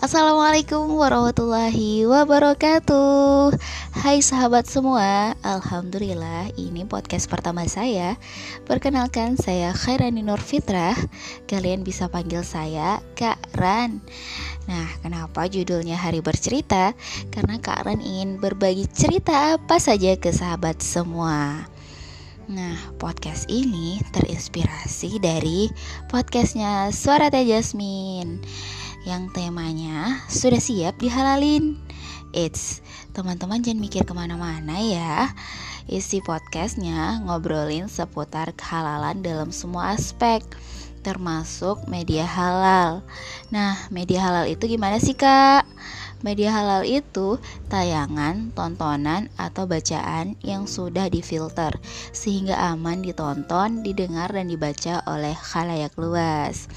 Assalamualaikum warahmatullahi wabarakatuh. Hai sahabat semua Alhamdulillah ini podcast pertama saya. Perkenalkan saya Khairani Nur Fitrah. Kalian bisa panggil saya Kak Ran. Nah kenapa judulnya Hari Bercerita? Karena Kak Ran ingin berbagi cerita apa saja ke sahabat semua. Nah, podcast ini terinspirasi dari podcastnya Suara Teh Jasmine yang temanya sudah siap dihalalin. It's teman-teman jangan mikir ke mana-mana ya. Isi podcastnya ngobrolin seputar kehalalan dalam semua aspek termasuk media halal. Nah, media halal itu gimana sih kak? Media halal itu tayangan, tontonan, atau bacaan yang sudah difilter sehingga aman ditonton, didengar, dan dibaca oleh khalayak luas.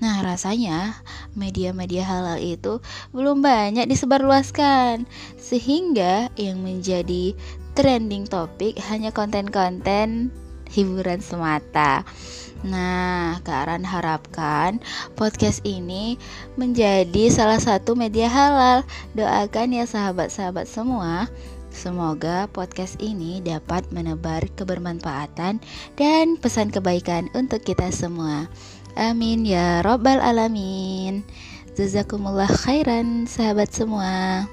Nah, rasanya media-media halal itu belum banyak disebarluaskan, sehingga yang menjadi trending topik hanya konten-konten hiburan semata. Nah, Kak harapkan podcast ini menjadi salah satu media halal. Doakan ya sahabat-sahabat semua. Semoga podcast ini dapat menebar kebermanfaatan dan pesan kebaikan untuk kita semua. Amin ya Robbal 'Alamin. Jazakumullah khairan, sahabat semua.